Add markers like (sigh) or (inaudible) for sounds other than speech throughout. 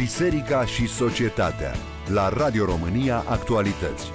biserica și societatea la Radio România Actualități.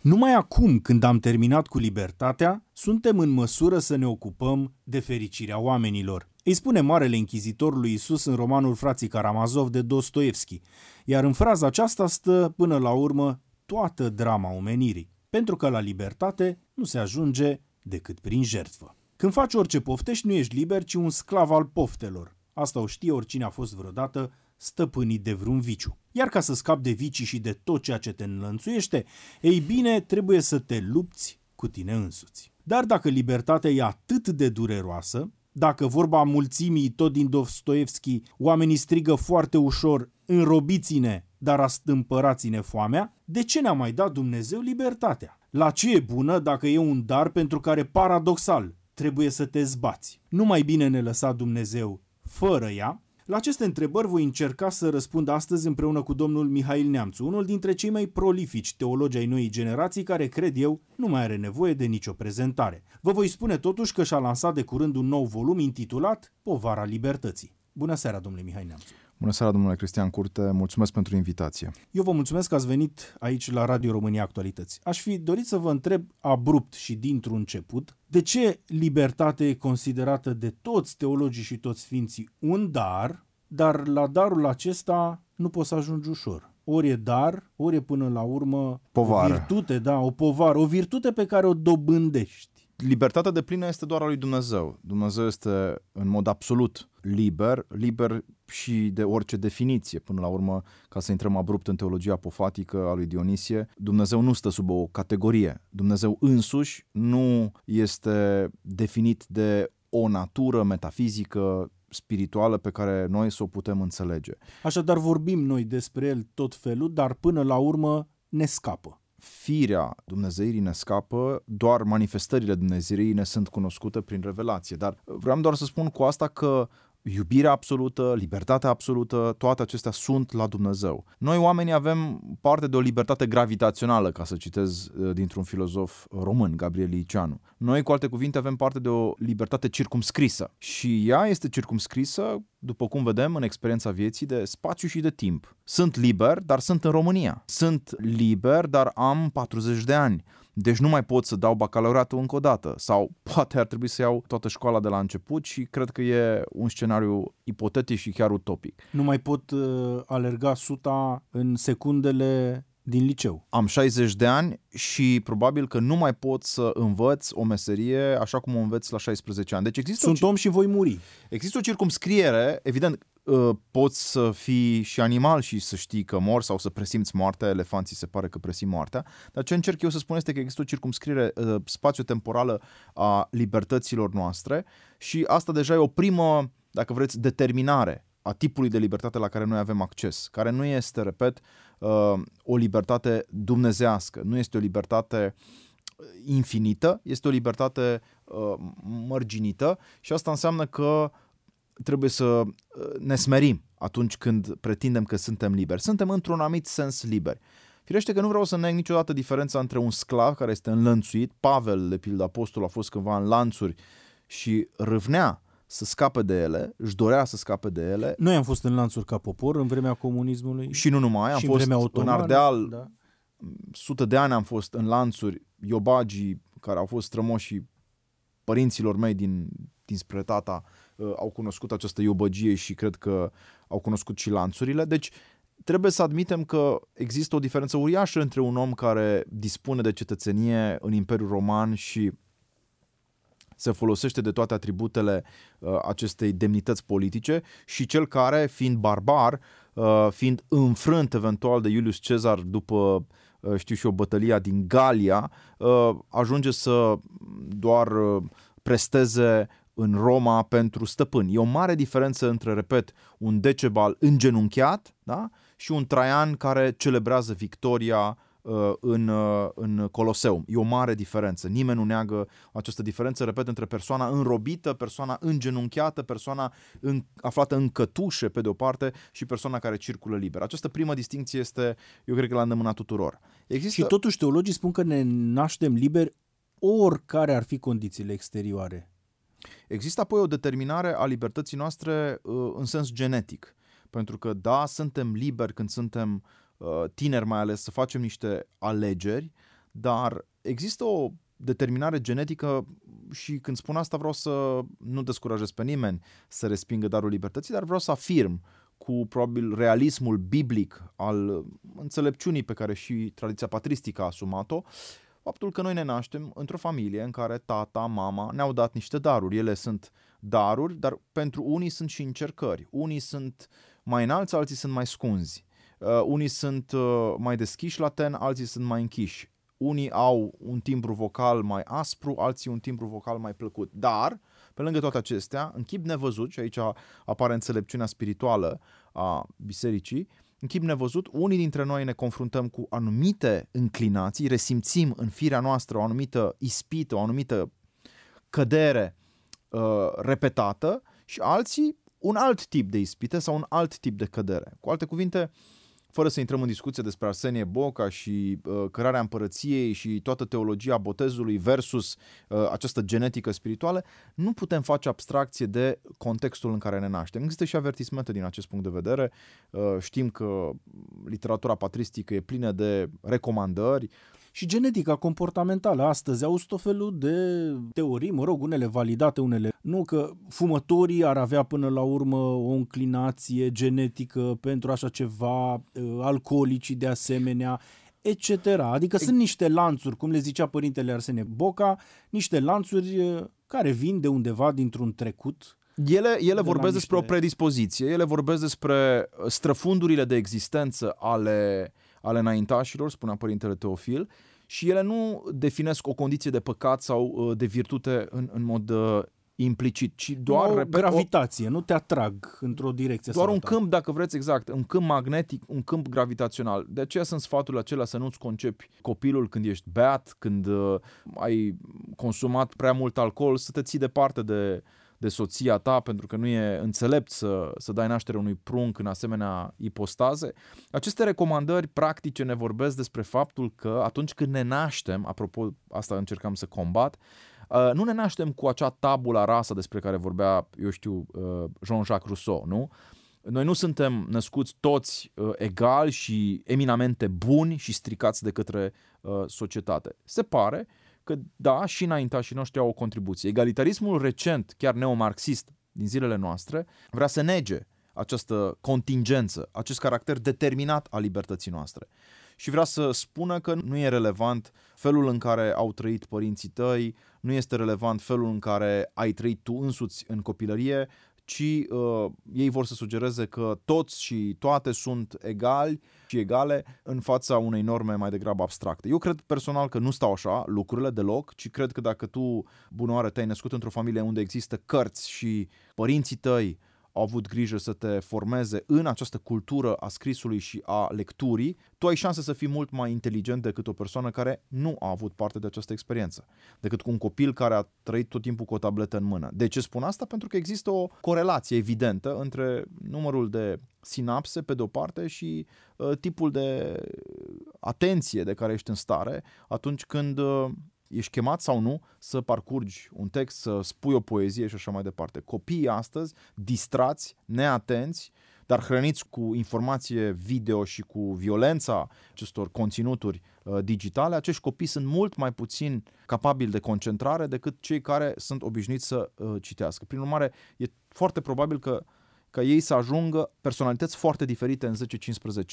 Numai acum, când am terminat cu libertatea, suntem în măsură să ne ocupăm de fericirea oamenilor. Îi spune Marele Închizitor lui Isus în romanul Frații Karamazov de Dostoevski, iar în fraza aceasta stă până la urmă toată drama omenirii, pentru că la libertate nu se ajunge decât prin jertfă. Când faci orice poftești, nu ești liber, ci un sclav al poftelor. Asta o știe oricine a fost vreodată stăpânit de vreun viciu. Iar ca să scapi de vicii și de tot ceea ce te înlănțuiește, ei bine, trebuie să te lupți cu tine însuți. Dar dacă libertatea e atât de dureroasă, dacă vorba mulțimii tot din Dostoevski, oamenii strigă foarte ușor, înrobiți-ne, dar astâmpărați-ne foamea, de ce ne-a mai dat Dumnezeu libertatea? La ce e bună dacă e un dar pentru care, paradoxal, trebuie să te zbați? Nu mai bine ne lăsa Dumnezeu fără ea? La aceste întrebări voi încerca să răspund astăzi împreună cu domnul Mihail Neamțu, unul dintre cei mai prolifici teologi ai noii generații care, cred eu, nu mai are nevoie de nicio prezentare. Vă voi spune totuși că și-a lansat de curând un nou volum intitulat Povara Libertății. Bună seara, domnule Mihai Neamțu! Bună seara, domnule Cristian Curte, mulțumesc pentru invitație. Eu vă mulțumesc că ați venit aici la Radio România Actualități. Aș fi dorit să vă întreb abrupt și dintr-un început, de ce libertate e considerată de toți teologii și toți sfinții un dar, dar la darul acesta nu poți să ajungi ușor. Ori e dar, ori e până la urmă Povară. o virtute, da, o povară, o virtute pe care o dobândești. Libertatea de plină este doar a lui Dumnezeu. Dumnezeu este în mod absolut liber, liber și de orice definiție. Până la urmă, ca să intrăm abrupt în teologia apofatică a lui Dionisie, Dumnezeu nu stă sub o categorie. Dumnezeu însuși nu este definit de o natură metafizică spirituală pe care noi să o putem înțelege. Așadar vorbim noi despre el tot felul, dar până la urmă ne scapă firea Dumnezeirii ne scapă, doar manifestările Dumnezeirii ne sunt cunoscute prin revelație. Dar vreau doar să spun cu asta că iubirea absolută, libertatea absolută, toate acestea sunt la Dumnezeu. Noi oamenii avem parte de o libertate gravitațională, ca să citez uh, dintr-un filozof român, Gabriel Liceanu. Noi, cu alte cuvinte, avem parte de o libertate circumscrisă și ea este circumscrisă, după cum vedem în experiența vieții, de spațiu și de timp. Sunt liber, dar sunt în România. Sunt liber, dar am 40 de ani. Deci nu mai pot să dau bacalaureatul încă o dată sau poate ar trebui să iau toată școala de la început și cred că e un scenariu ipotetic și chiar utopic. Nu mai pot uh, alerga suta în secundele din liceu. Am 60 de ani și probabil că nu mai pot să învăț o meserie așa cum o înveți la 16 ani. Deci există Sunt o, om și voi muri. Există o circumscriere, evident, uh, poți să fii și animal și să știi că mor sau să presimți moartea, elefanții se pare că presim moartea, dar ce încerc eu să spun este că există o circumscriere uh, spațio-temporală a libertăților noastre și asta deja e o primă, dacă vreți, determinare a tipului de libertate la care noi avem acces, care nu este, repet, uh, o libertate dumnezească, nu este o libertate infinită, este o libertate uh, mărginită și asta înseamnă că trebuie să uh, ne smerim atunci când pretindem că suntem liberi. Suntem într-un anumit sens liberi. Firește că nu vreau să neg niciodată diferența între un sclav care este înlănțuit, Pavel, de pildă apostol, a fost cândva în lanțuri și râvnea să scape de ele, își dorea să scape de ele. Noi am fost în lanțuri ca popor în vremea comunismului. Și nu numai, am și fost în, în Ardeal, da. sute de ani am fost în lanțuri, iobagii care au fost strămoșii părinților mei din, dinspre tata uh, au cunoscut această iobăgie și cred că au cunoscut și lanțurile. Deci trebuie să admitem că există o diferență uriașă între un om care dispune de cetățenie în Imperiul Roman și se folosește de toate atributele uh, acestei demnități politice și cel care, fiind barbar, uh, fiind înfrânt eventual de Iulius Cezar după uh, știu și o bătălia din Galia, uh, ajunge să doar uh, presteze în Roma pentru stăpâni. E o mare diferență între, repet, un Decebal îngenunchiat da? și un Traian care celebrează victoria uh, în, uh, în Coloseum. E o mare diferență. Nimeni nu neagă această diferență, repet, între persoana înrobită, persoana îngenunchiată, persoana în, aflată în cătușe, pe de o parte, și persoana care circulă liber. Această primă distinție este, eu cred că la îndemâna tuturor. Există... Și totuși teologii spun că ne naștem liberi oricare ar fi condițiile exterioare. Există apoi o determinare a libertății noastre uh, în sens genetic. Pentru că, da, suntem liberi când suntem uh, tineri mai ales să facem niște alegeri, dar există o determinare genetică și când spun asta vreau să nu descurajez pe nimeni să respingă darul libertății, dar vreau să afirm cu probabil realismul biblic al înțelepciunii pe care și tradiția patristică a asumat-o, faptul că noi ne naștem într-o familie în care tata, mama ne-au dat niște daruri. Ele sunt daruri, dar pentru unii sunt și încercări. Unii sunt mai înalți, alții sunt mai scunzi. Uh, unii sunt uh, mai deschiși la ten, alții sunt mai închiși. Unii au un timbru vocal mai aspru, alții un timbru vocal mai plăcut. Dar, pe lângă toate acestea, în chip nevăzut, și aici apare înțelepciunea spirituală a bisericii, în chip nevăzut, unii dintre noi ne confruntăm cu anumite înclinații, resimțim în firea noastră o anumită ispită, o anumită cădere uh, repetată și alții un alt tip de ispite sau un alt tip de cădere. Cu alte cuvinte, fără să intrăm în discuție despre Arsenie Boca și uh, cărarea împărăției și toată teologia botezului versus uh, această genetică spirituală, nu putem face abstracție de contextul în care ne naștem. Există și avertismente din acest punct de vedere. Uh, știm că literatura patristică e plină de recomandări, și genetica comportamentală. Astăzi au tot felul de teorii, mă rog, unele validate, unele nu, că fumătorii ar avea până la urmă o înclinație genetică pentru așa ceva, uh, alcoolicii de asemenea, etc. Adică sunt niște lanțuri, cum le zicea părintele Arsene Boca, niște lanțuri uh, care vin de undeva dintr-un trecut ele, ele de vorbesc despre niște... o predispoziție, ele vorbesc despre străfundurile de existență ale ale înaintașilor, spunea Părintele Teofil, și ele nu definesc o condiție de păcat sau uh, de virtute în, în mod uh, implicit, ci doar o repet, gravitație, o, nu te atrag într-o direcție Doar sau un câmp, dacă vreți, exact, un câmp magnetic, un câmp gravitațional. De aceea sunt sfatul acela să nu-ți concepi copilul când ești beat, când uh, ai consumat prea mult alcool, să te ții departe de, de soția ta pentru că nu e înțelept să, să dai naștere unui prunc în asemenea ipostaze. Aceste recomandări practice ne vorbesc despre faptul că atunci când ne naștem, apropo, asta încercam să combat, uh, nu ne naștem cu acea tabula rasa despre care vorbea, eu știu, uh, Jean-Jacques Rousseau, nu? Noi nu suntem născuți toți uh, egali și eminamente buni și stricați de către uh, societate. Se pare că da, și înaintașii noștri au o contribuție. Egalitarismul recent, chiar neomarxist din zilele noastre, vrea să nege această contingență, acest caracter determinat al libertății noastre. Și vrea să spună că nu e relevant felul în care au trăit părinții tăi, nu este relevant felul în care ai trăit tu însuți în copilărie, ci uh, ei vor să sugereze că toți și toate sunt egali și egale în fața unei norme mai degrabă abstracte. Eu cred personal că nu stau așa lucrurile deloc, ci cred că dacă tu, bunoare, te-ai născut într-o familie unde există cărți și părinții tăi au avut grijă să te formeze în această cultură a scrisului și a lecturii, tu ai șanse să fii mult mai inteligent decât o persoană care nu a avut parte de această experiență, decât cu un copil care a trăit tot timpul cu o tabletă în mână. De ce spun asta? Pentru că există o corelație evidentă între numărul de sinapse pe de-o parte și uh, tipul de atenție de care ești în stare atunci când uh, ești chemat sau nu să parcurgi un text, să spui o poezie și așa mai departe. Copiii astăzi, distrați, neatenți, dar hrăniți cu informație video și cu violența acestor conținuturi uh, digitale, acești copii sunt mult mai puțin capabili de concentrare decât cei care sunt obișnuiți să uh, citească. Prin urmare, e foarte probabil că ca ei să ajungă personalități foarte diferite în 10-15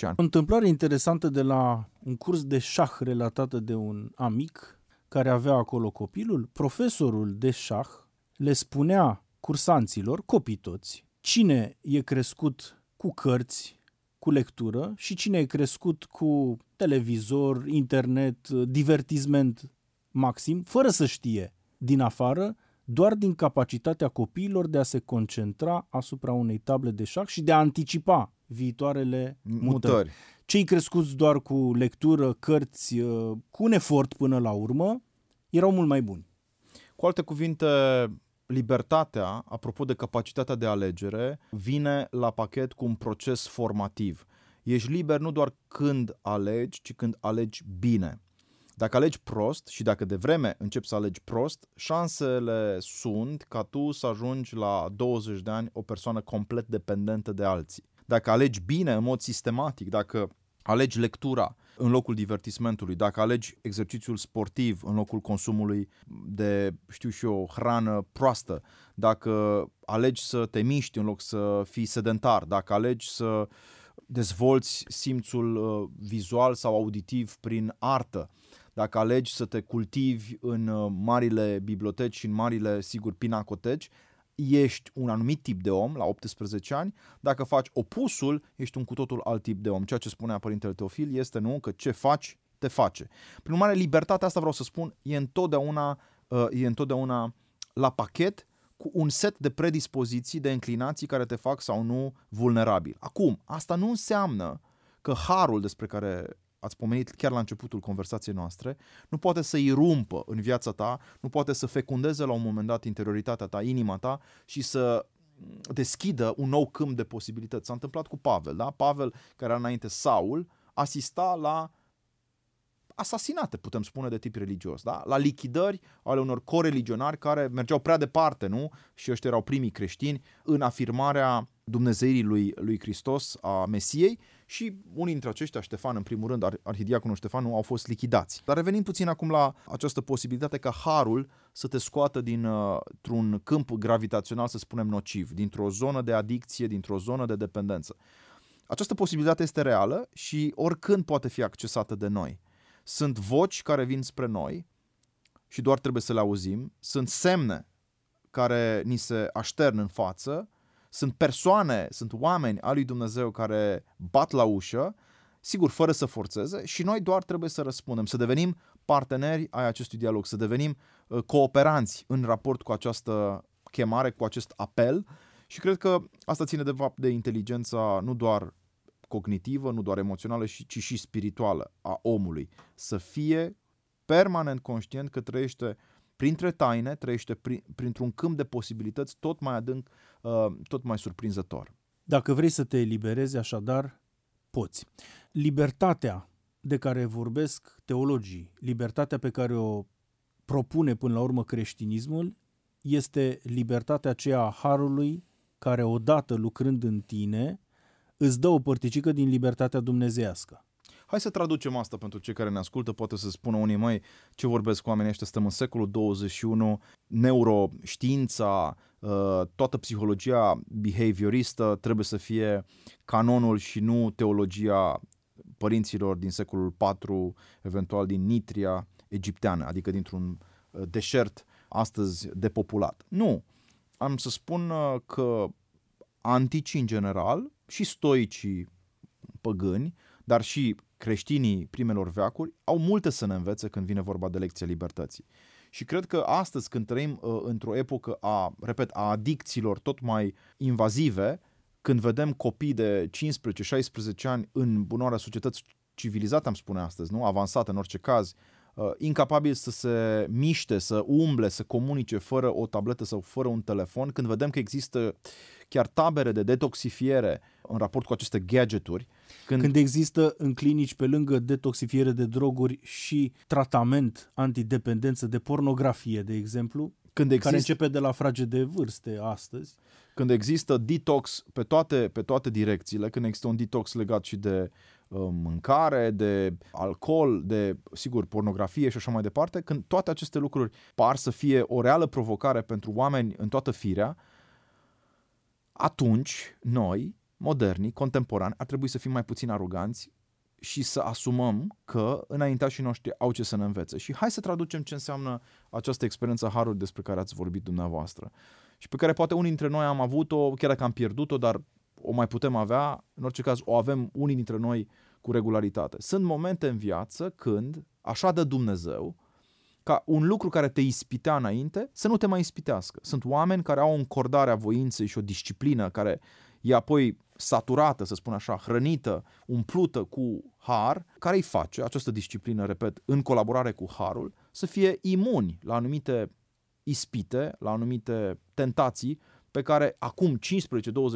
ani. O întâmplare interesantă de la un curs de șah relatată de un amic care avea acolo copilul, profesorul de șah le spunea cursanților, copii toți, cine e crescut cu cărți, cu lectură și cine e crescut cu televizor, internet, divertisment maxim, fără să știe din afară, doar din capacitatea copiilor de a se concentra asupra unei table de șah și de a anticipa viitoarele mutări. mutări cei crescuți doar cu lectură, cărți, uh, cu un efort până la urmă, erau mult mai buni. Cu alte cuvinte, libertatea, apropo de capacitatea de alegere, vine la pachet cu un proces formativ. Ești liber nu doar când alegi, ci când alegi bine. Dacă alegi prost și dacă de vreme începi să alegi prost, șansele sunt ca tu să ajungi la 20 de ani o persoană complet dependentă de alții. Dacă alegi bine, în mod sistematic, dacă alegi lectura în locul divertismentului, dacă alegi exercițiul sportiv în locul consumului de, știu și eu, hrană proastă, dacă alegi să te miști în loc să fii sedentar, dacă alegi să dezvolți simțul uh, vizual sau auditiv prin artă, dacă alegi să te cultivi în uh, marile biblioteci și în marile, sigur, pinacoteci, ești un anumit tip de om la 18 ani, dacă faci opusul, ești un cu totul alt tip de om. Ceea ce spunea Părintele Teofil este nu că ce faci, te face. Prin urmare, libertatea asta vreau să spun, e întotdeauna, uh, e întotdeauna la pachet cu un set de predispoziții, de înclinații care te fac sau nu vulnerabil. Acum, asta nu înseamnă că harul despre care ați pomenit chiar la începutul conversației noastre, nu poate să irumpă în viața ta, nu poate să fecundeze la un moment dat interioritatea ta, inima ta și să deschidă un nou câmp de posibilități. S-a întâmplat cu Pavel, da? Pavel, care era înainte Saul, asista la asasinate, putem spune, de tip religios, da? la lichidări ale unor coreligionari care mergeau prea departe, nu? Și ăștia erau primii creștini în afirmarea Dumnezeirii lui, lui Hristos, a Mesiei și unii dintre aceștia, Ștefan în primul rând, arhidiaconul Ștefan, au fost lichidați. Dar revenim puțin acum la această posibilitate ca harul să te scoată dintr-un uh, câmp gravitațional, să spunem, nociv, dintr-o zonă de adicție, dintr-o zonă de dependență. Această posibilitate este reală și oricând poate fi accesată de noi. Sunt voci care vin spre noi și doar trebuie să le auzim, sunt semne care ni se aștern în față sunt persoane, sunt oameni al lui Dumnezeu care bat la ușă, sigur, fără să forțeze și noi doar trebuie să răspundem, să devenim parteneri ai acestui dialog, să devenim uh, cooperanți în raport cu această chemare, cu acest apel și cred că asta ține de fapt de inteligența nu doar cognitivă, nu doar emoțională, ci și spirituală a omului. Să fie permanent conștient că trăiește printre taine, trăiește prin, printr-un câmp de posibilități tot mai adânc, uh, tot mai surprinzător. Dacă vrei să te eliberezi, așadar, poți. Libertatea de care vorbesc teologii, libertatea pe care o propune până la urmă creștinismul, este libertatea aceea a Harului care odată lucrând în tine îți dă o părticică din libertatea dumnezească. Hai să traducem asta pentru cei care ne ascultă, poate să spună unii mai ce vorbesc cu oamenii ăștia, stăm în secolul 21, neuroștiința, uh, toată psihologia behavioristă trebuie să fie canonul și nu teologia părinților din secolul 4, eventual din Nitria egipteană, adică dintr-un uh, deșert astăzi depopulat. Nu. Am să spun uh, că anticii în general și stoicii păgâni, dar și creștinii primelor veacuri au multe să ne învețe când vine vorba de lecția libertății. Și cred că astăzi, când trăim uh, într-o epocă a, repet, a adicțiilor tot mai invazive, când vedem copii de 15-16 ani în bunoarea societăți civilizate, am spune astăzi, nu? avansate în orice caz, uh, incapabili să se miște, să umble, să comunice fără o tabletă sau fără un telefon, când vedem că există chiar tabere de detoxifiere în raport cu aceste gadgeturi. Când, când există în clinici pe lângă detoxifiere de droguri și tratament antidependență de pornografie, de exemplu, când există, care începe de la frage de vârste astăzi. Când există detox pe toate, pe toate direcțiile, când există un detox legat și de uh, mâncare, de alcool, de, sigur, pornografie și așa mai departe, când toate aceste lucruri par să fie o reală provocare pentru oameni în toată firea, atunci noi, moderni, contemporani, ar trebui să fim mai puțin aroganți și să asumăm că înaintașii noștri au ce să ne învețe. Și hai să traducem ce înseamnă această experiență harului despre care ați vorbit dumneavoastră și pe care poate unii dintre noi am avut-o, chiar dacă am pierdut-o, dar o mai putem avea, în orice caz o avem unii dintre noi cu regularitate. Sunt momente în viață când, așa de Dumnezeu, ca un lucru care te ispitea înainte să nu te mai ispitească. Sunt oameni care au o încordare a voinței și o disciplină care e apoi saturată, să spun așa, hrănită, umplută cu har, care îi face această disciplină, repet, în colaborare cu harul, să fie imuni la anumite ispite, la anumite tentații pe care acum 15-20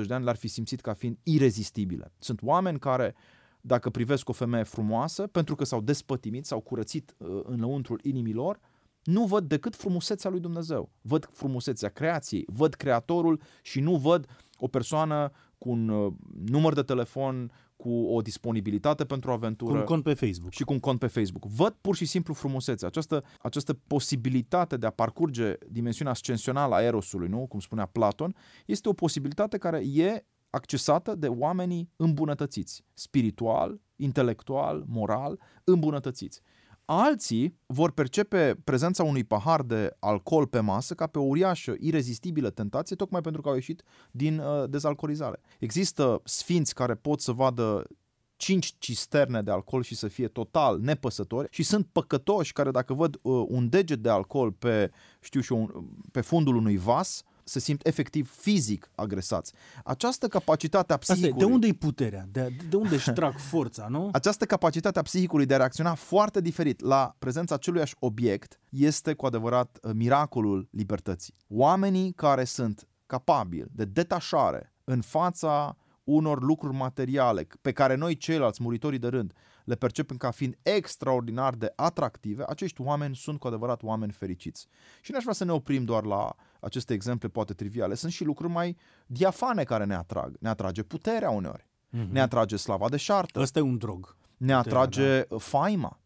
de ani le-ar fi simțit ca fiind irezistibile. Sunt oameni care dacă privesc o femeie frumoasă, pentru că s-au despătimit, s-au curățit uh, înăuntrul inimilor, nu văd decât frumusețea lui Dumnezeu. Văd frumusețea creației, văd creatorul și nu văd o persoană cu un uh, număr de telefon, cu o disponibilitate pentru aventură. Cu un cont pe Facebook. Și cu un cont pe Facebook. Văd pur și simplu frumusețea. Această, această posibilitate de a parcurge dimensiunea ascensională a erosului, nu? cum spunea Platon, este o posibilitate care e accesată de oamenii îmbunătățiți, spiritual, intelectual, moral, îmbunătățiți. Alții vor percepe prezența unui pahar de alcool pe masă ca pe o uriașă, irezistibilă tentație, tocmai pentru că au ieșit din uh, dezalcoolizare. Există sfinți care pot să vadă cinci cisterne de alcool și să fie total nepăsători și sunt păcătoși care dacă văd uh, un deget de alcool pe, știu și un, pe fundul unui vas, se simt efectiv fizic agresați. Această capacitate a psihicului... Asta, de unde e puterea? De, de unde își trag forța, nu? Această capacitate a psihicului de a reacționa foarte diferit la prezența aceluiași obiect este cu adevărat uh, miracolul libertății. Oamenii care sunt capabili de detașare în fața unor lucruri materiale pe care noi ceilalți muritorii de rând le percepem ca fiind extraordinar de atractive, acești oameni sunt cu adevărat oameni fericiți. Și nu aș vrea să ne oprim doar la aceste exemple poate triviale. Sunt și lucruri mai diafane care ne atrag. Ne atrage puterea uneori. Mm-hmm. Ne atrage slava de șartă. Ăsta e un drog. Ne atrage da. faima.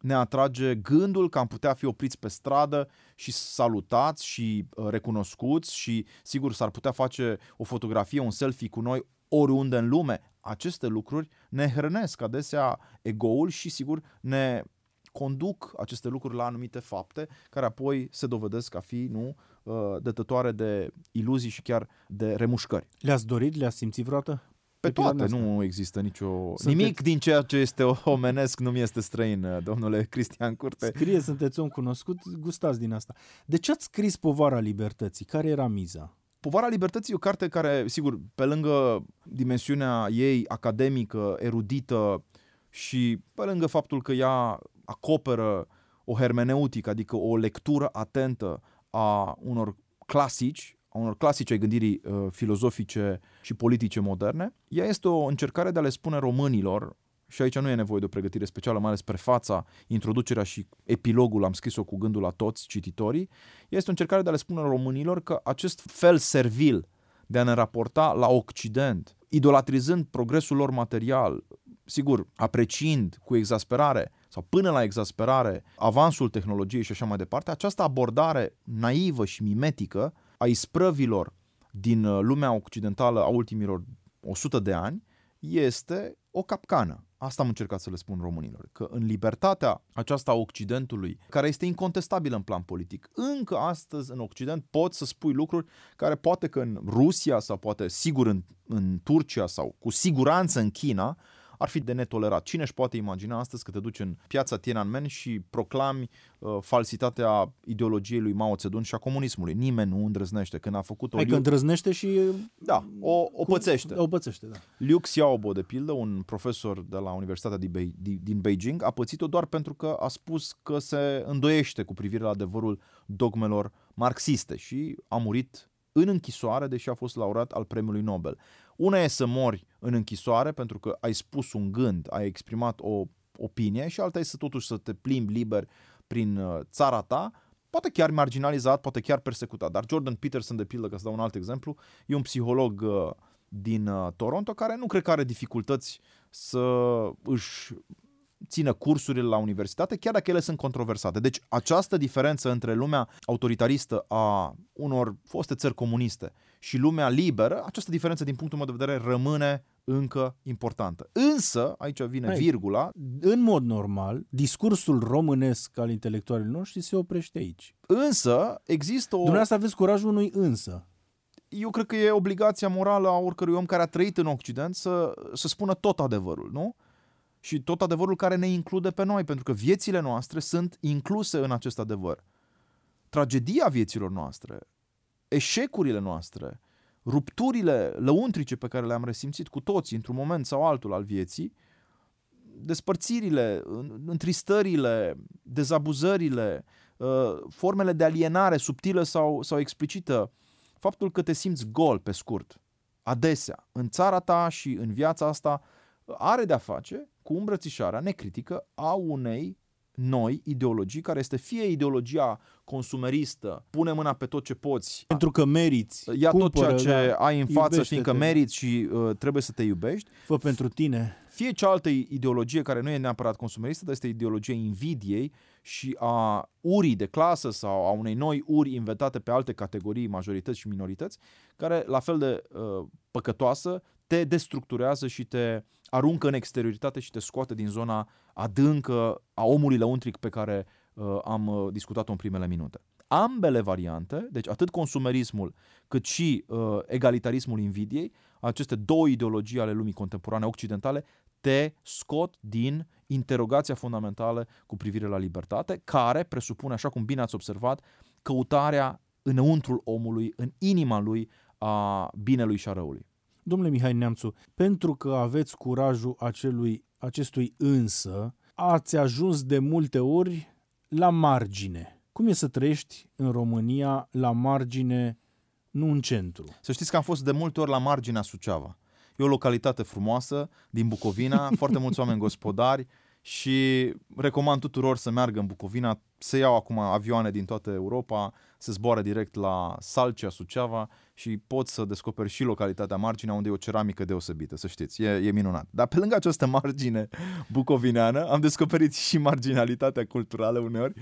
Ne atrage gândul că am putea fi opriți pe stradă și salutați și uh, recunoscuți și sigur s-ar putea face o fotografie, un selfie cu noi oriunde în lume. Aceste lucruri ne hrănesc adesea egoul și sigur ne conduc aceste lucruri la anumite fapte care apoi se dovedesc a fi nu uh, dătătoare de iluzii și chiar de remușcări. Le-ați dorit? Le-ați simțit vreodată? Pe toate, nu există nicio... Sunteți... Nimic din ceea ce este omenesc nu mi este străin, uh, domnule Cristian Curte. Scrie, sunteți om cunoscut, gustați din asta. De ce ați scris Povara Libertății? Care era miza? Povara Libertății e o carte care, sigur, pe lângă dimensiunea ei academică, erudită și pe lângă faptul că ea acoperă o hermeneutică, adică o lectură atentă a unor clasici, a unor clasici ai gândirii uh, filozofice și politice moderne. Ea este o încercare de a le spune românilor, și aici nu e nevoie de o pregătire specială, mai ales prefața, introducerea și epilogul, am scris-o cu gândul la toți cititorii, este o încercare de a le spune românilor că acest fel servil de a ne raporta la Occident, idolatrizând progresul lor material, sigur, apreciind cu exasperare sau până la exasperare avansul tehnologiei și așa mai departe, această abordare naivă și mimetică a isprăvilor din uh, lumea occidentală a ultimilor 100 de ani este o capcană. Asta am încercat să le spun românilor, că în libertatea aceasta a Occidentului, care este incontestabilă în plan politic, încă astăzi în Occident poți să spui lucruri care poate că în Rusia sau poate sigur în, în Turcia sau cu siguranță în China ar fi de netolerat. Cine își poate imagina astăzi că te duci în piața Tiananmen și proclami uh, falsitatea ideologiei lui Mao Zedong și a comunismului? Nimeni nu îndrăznește. Când a făcut o... Hai că îndrăznește și... Da, o, o pățește. O pățește, da. Liu Xiaobo, de pildă, un profesor de la Universitatea din, Be- din Beijing, a pățit-o doar pentru că a spus că se îndoiește cu privire la adevărul dogmelor marxiste și a murit în închisoare, deși a fost laureat al premiului Nobel. Una e să mori în închisoare pentru că ai spus un gând, ai exprimat o opinie și alta e să totuși să te plimbi liber prin uh, țara ta, poate chiar marginalizat, poate chiar persecutat. Dar Jordan Peterson, de pildă, ca să dau un alt exemplu, e un psiholog uh, din uh, Toronto care nu cred că are dificultăți să își țină cursurile la universitate, chiar dacă ele sunt controversate. Deci această diferență între lumea autoritaristă a unor foste țări comuniste și lumea liberă, această diferență din punctul meu de vedere rămâne încă importantă. Însă, aici vine Hai, virgula. În mod normal, discursul românesc al intelectualilor noștri se oprește aici. Însă, există o... Dumneavoastră aveți curajul unui însă. Eu cred că e obligația morală a oricărui om care a trăit în Occident să, să spună tot adevărul, nu? Și tot adevărul care ne include pe noi, pentru că viețile noastre sunt incluse în acest adevăr. Tragedia vieților noastre, eșecurile noastre, rupturile lăuntrice pe care le-am resimțit cu toții într-un moment sau altul al vieții, despărțirile, întristările, dezabuzările, uh, formele de alienare subtilă sau, sau explicită, faptul că te simți gol, pe scurt, adesea, în țara ta și în viața asta, are de-a face cu îmbrățișarea necritică a unei noi ideologii, care este fie ideologia consumeristă, pune mâna pe tot ce poți, Pentru că meriți. ia cumpără, tot ceea ce da, ai în față iubește-te. știind că meriți și uh, trebuie să te iubești, Fă pentru tine. fie cealaltă ideologie care nu e neapărat consumeristă, dar este ideologia invidiei și a urii de clasă sau a unei noi uri inventate pe alte categorii, majorități și minorități, care, la fel de uh, păcătoasă, te destructurează și te aruncă în exterioritate și te scoate din zona adâncă a omului lăuntric pe care uh, am uh, discutat-o în primele minute. Ambele variante, deci atât consumerismul cât și uh, egalitarismul invidiei, aceste două ideologii ale lumii contemporane occidentale, te scot din interogația fundamentală cu privire la libertate, care presupune, așa cum bine ați observat, căutarea înăuntrul omului, în inima lui, a binelui și a răului. Domnule Mihai Neamțu, pentru că aveți curajul acelui, acestui însă, ați ajuns de multe ori la margine. Cum e să trăiești în România la margine, nu în centru? Să știți că am fost de multe ori la marginea Suceava. E o localitate frumoasă din Bucovina, (laughs) foarte mulți oameni gospodari și recomand tuturor să meargă în Bucovina, să iau acum avioane din toată Europa, să zboară direct la Salcea, Suceava și pot să descoperi și localitatea marginea unde e o ceramică deosebită, să știți, e, e minunat. Dar pe lângă această margine bucovineană am descoperit și marginalitatea culturală uneori,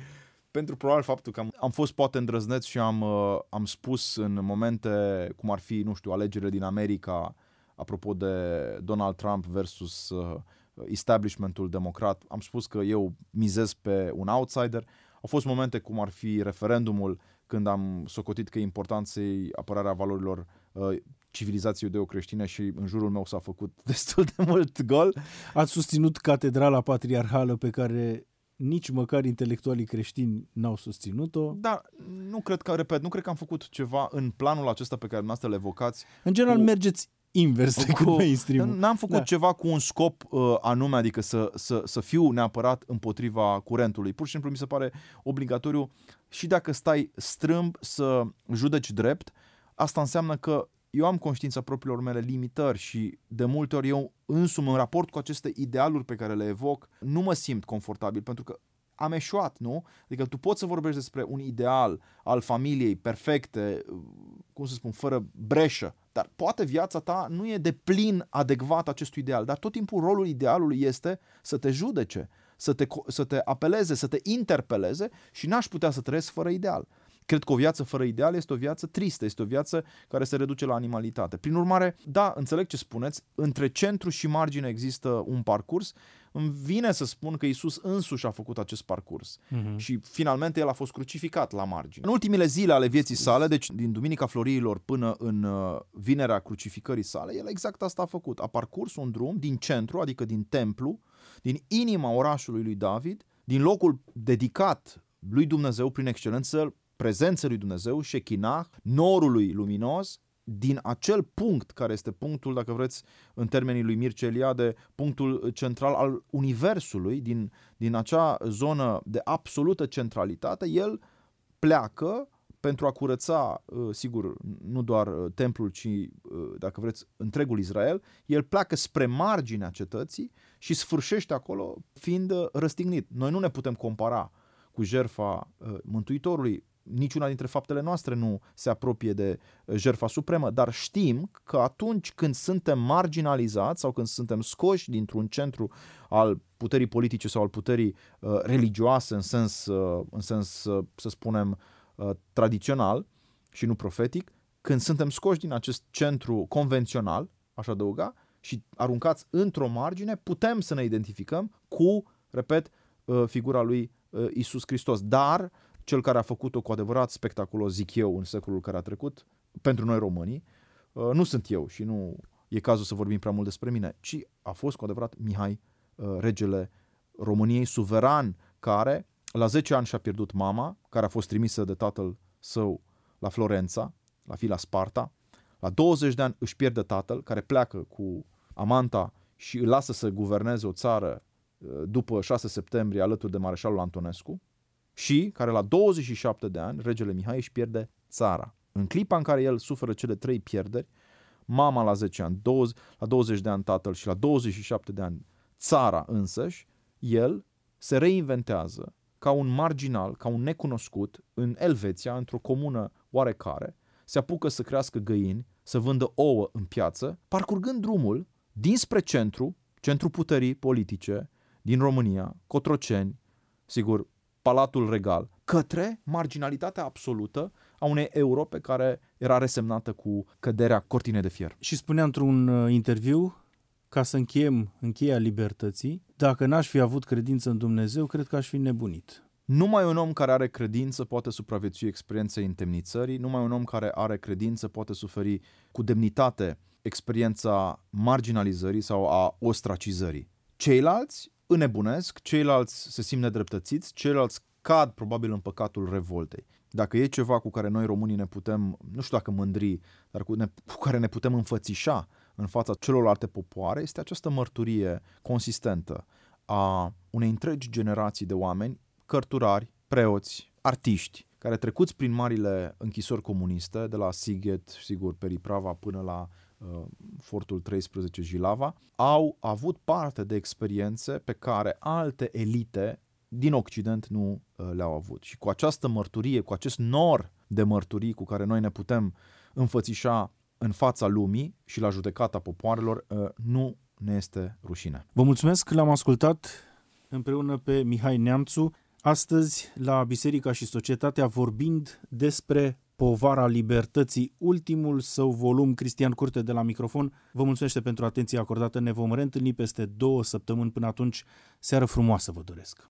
pentru probabil faptul că am, am fost poate îndrăzneț și am, uh, am spus în momente cum ar fi, nu știu, alegerile din America, apropo de Donald Trump versus uh, establishmentul democrat, am spus că eu mizez pe un outsider. Au fost momente cum ar fi referendumul, când am socotit că e important să-i apărarea valorilor uh, civilizației iudeo-creștine și în jurul meu s-a făcut (laughs) destul de mult gol. Ați susținut catedrala patriarhală pe care nici măcar intelectualii creștini n-au susținut-o. Dar nu cred că, repet, nu cred că am făcut ceva în planul acesta pe care dumneavoastră le evocați. În general Cu- mergeți invers decât mainstream-ul. N-am făcut Da. da. ceva cu un scop uh, anume, adică să, să, să fiu neapărat împotriva curentului. Pur și simplu mi se pare obligatoriu și dacă stai strâmb să judeci drept, asta înseamnă că eu am conștiința propriilor mele limitări și de multe ori eu însumi în raport cu aceste idealuri pe care le evoc nu mă simt confortabil pentru că am eșuat, nu? Adică tu poți să vorbești despre un ideal al familiei perfecte, cum să spun, fără breșă, dar poate viața ta nu e de plin adecvat acestui ideal, dar tot timpul rolul idealului este să te judece, să te, co- să te apeleze, să te interpeleze și n-aș putea să trăiesc fără ideal. Cred că o viață fără ideal este o viață tristă, este o viață care se reduce la animalitate. Prin urmare, da, înțeleg ce spuneți, între centru și margine există un parcurs. Îmi vine să spun că Isus însuși a făcut acest parcurs Mhm. și finalmente el a fost crucificat la margine. În ultimele zile ale vieții sale, deci din Duminica Floriilor până în uh, vinerea crucificării sale, el exact asta a făcut. A parcurs un drum din centru, adică din templu, din inima orașului lui David, din locul dedicat lui Dumnezeu prin excelență, prezența lui Dumnezeu, Shekinah, norului luminos, din acel punct care este punctul, dacă vreți, în termenii lui Mircea Eliade, punctul central al universului, din, din acea zonă de absolută centralitate, el pleacă pentru a curăța, uh, sigur, nu doar uh, templul, ci, uh, dacă vreți, întregul Israel, el pleacă spre marginea cetății și sfârșește acolo fiind uh, răstignit. Noi nu ne putem compara cu jertfa uh, Mântuitorului, niciuna dintre faptele noastre nu se apropie de uh, jertfa supremă, dar știm că atunci când suntem marginalizați sau când suntem scoși dintr-un centru al puterii politice sau al puterii uh, religioase în sens, uh, în sens uh, să spunem, uh, tradițional și nu profetic, când suntem scoși din acest centru convențional, aș adăuga, și aruncați într-o margine, putem să ne identificăm cu, repet, uh, figura lui uh, Isus Hristos. Dar cel care a făcut-o cu adevărat spectaculos, zic eu, în secolul care a trecut, pentru noi românii, uh, nu sunt eu și nu e cazul să vorbim prea mult despre mine, ci a fost cu adevărat Mihai, uh, regele României, suveran, care la 10 ani și-a pierdut mama, care a fost trimisă de tatăl său la Florența, la fi la Sparta. La 20 de ani își pierde tatăl, care pleacă cu amanta și îl lasă să guverneze o țară uh, după 6 septembrie alături de Mareșalul Antonescu și care la 27 de ani, regele Mihai își pierde țara. În clipa în care el suferă cele trei pierderi, mama la 10 ani, 20, la 20 de ani tatăl și la 27 de ani țara însăși, el se reinventează ca un marginal, ca un necunoscut în Elveția, într-o comună oarecare, se apucă să crească găini, să vândă ouă în piață, parcurgând drumul dinspre centru, centru puterii politice din România, Cotroceni, sigur, Palatul Regal, către marginalitatea absolută a unei Europe care era resemnată cu căderea cortinei de fier. Și spunea într-un uh, interviu, ca să încheiem încheia libertății, dacă n-aș fi avut credință în Dumnezeu, cred că aș fi nebunit. Numai un om care are credință poate supraviețui experienței întemnițării, numai un om care are credință poate suferi cu demnitate experiența marginalizării sau a ostracizării. Ceilalți înnebunesc, ceilalți se simt nedreptățiți, ceilalți cad probabil în păcatul revoltei. Dacă e ceva cu care noi românii ne putem, nu știu dacă mândri, dar cu, ne, cu care ne putem înfățișa în fața celorlalte popoare, este această mărturie consistentă a unei întregi generații de oameni, cărturari, preoți, artiști, care trecuți prin marile închisori comuniste, de la Sighet, sigur, Periprava, până la uh, Fortul 13 Jilava, au avut parte de experiențe pe care alte elite din Occident nu uh, le-au avut. Și cu această mărturie, cu acest nor de mărturii cu care noi ne putem înfățișa în fața lumii și la judecata popoarelor, uh, nu ne este rușine. Vă mulțumesc că l-am ascultat împreună pe Mihai Neamțu, astăzi la Biserica și Societatea vorbind despre Povara Libertății, ultimul său volum, Cristian Curte de la microfon. Vă mulțumesc pentru atenția acordată, ne vom reîntâlni peste două săptămâni, până atunci, seară frumoasă vă doresc!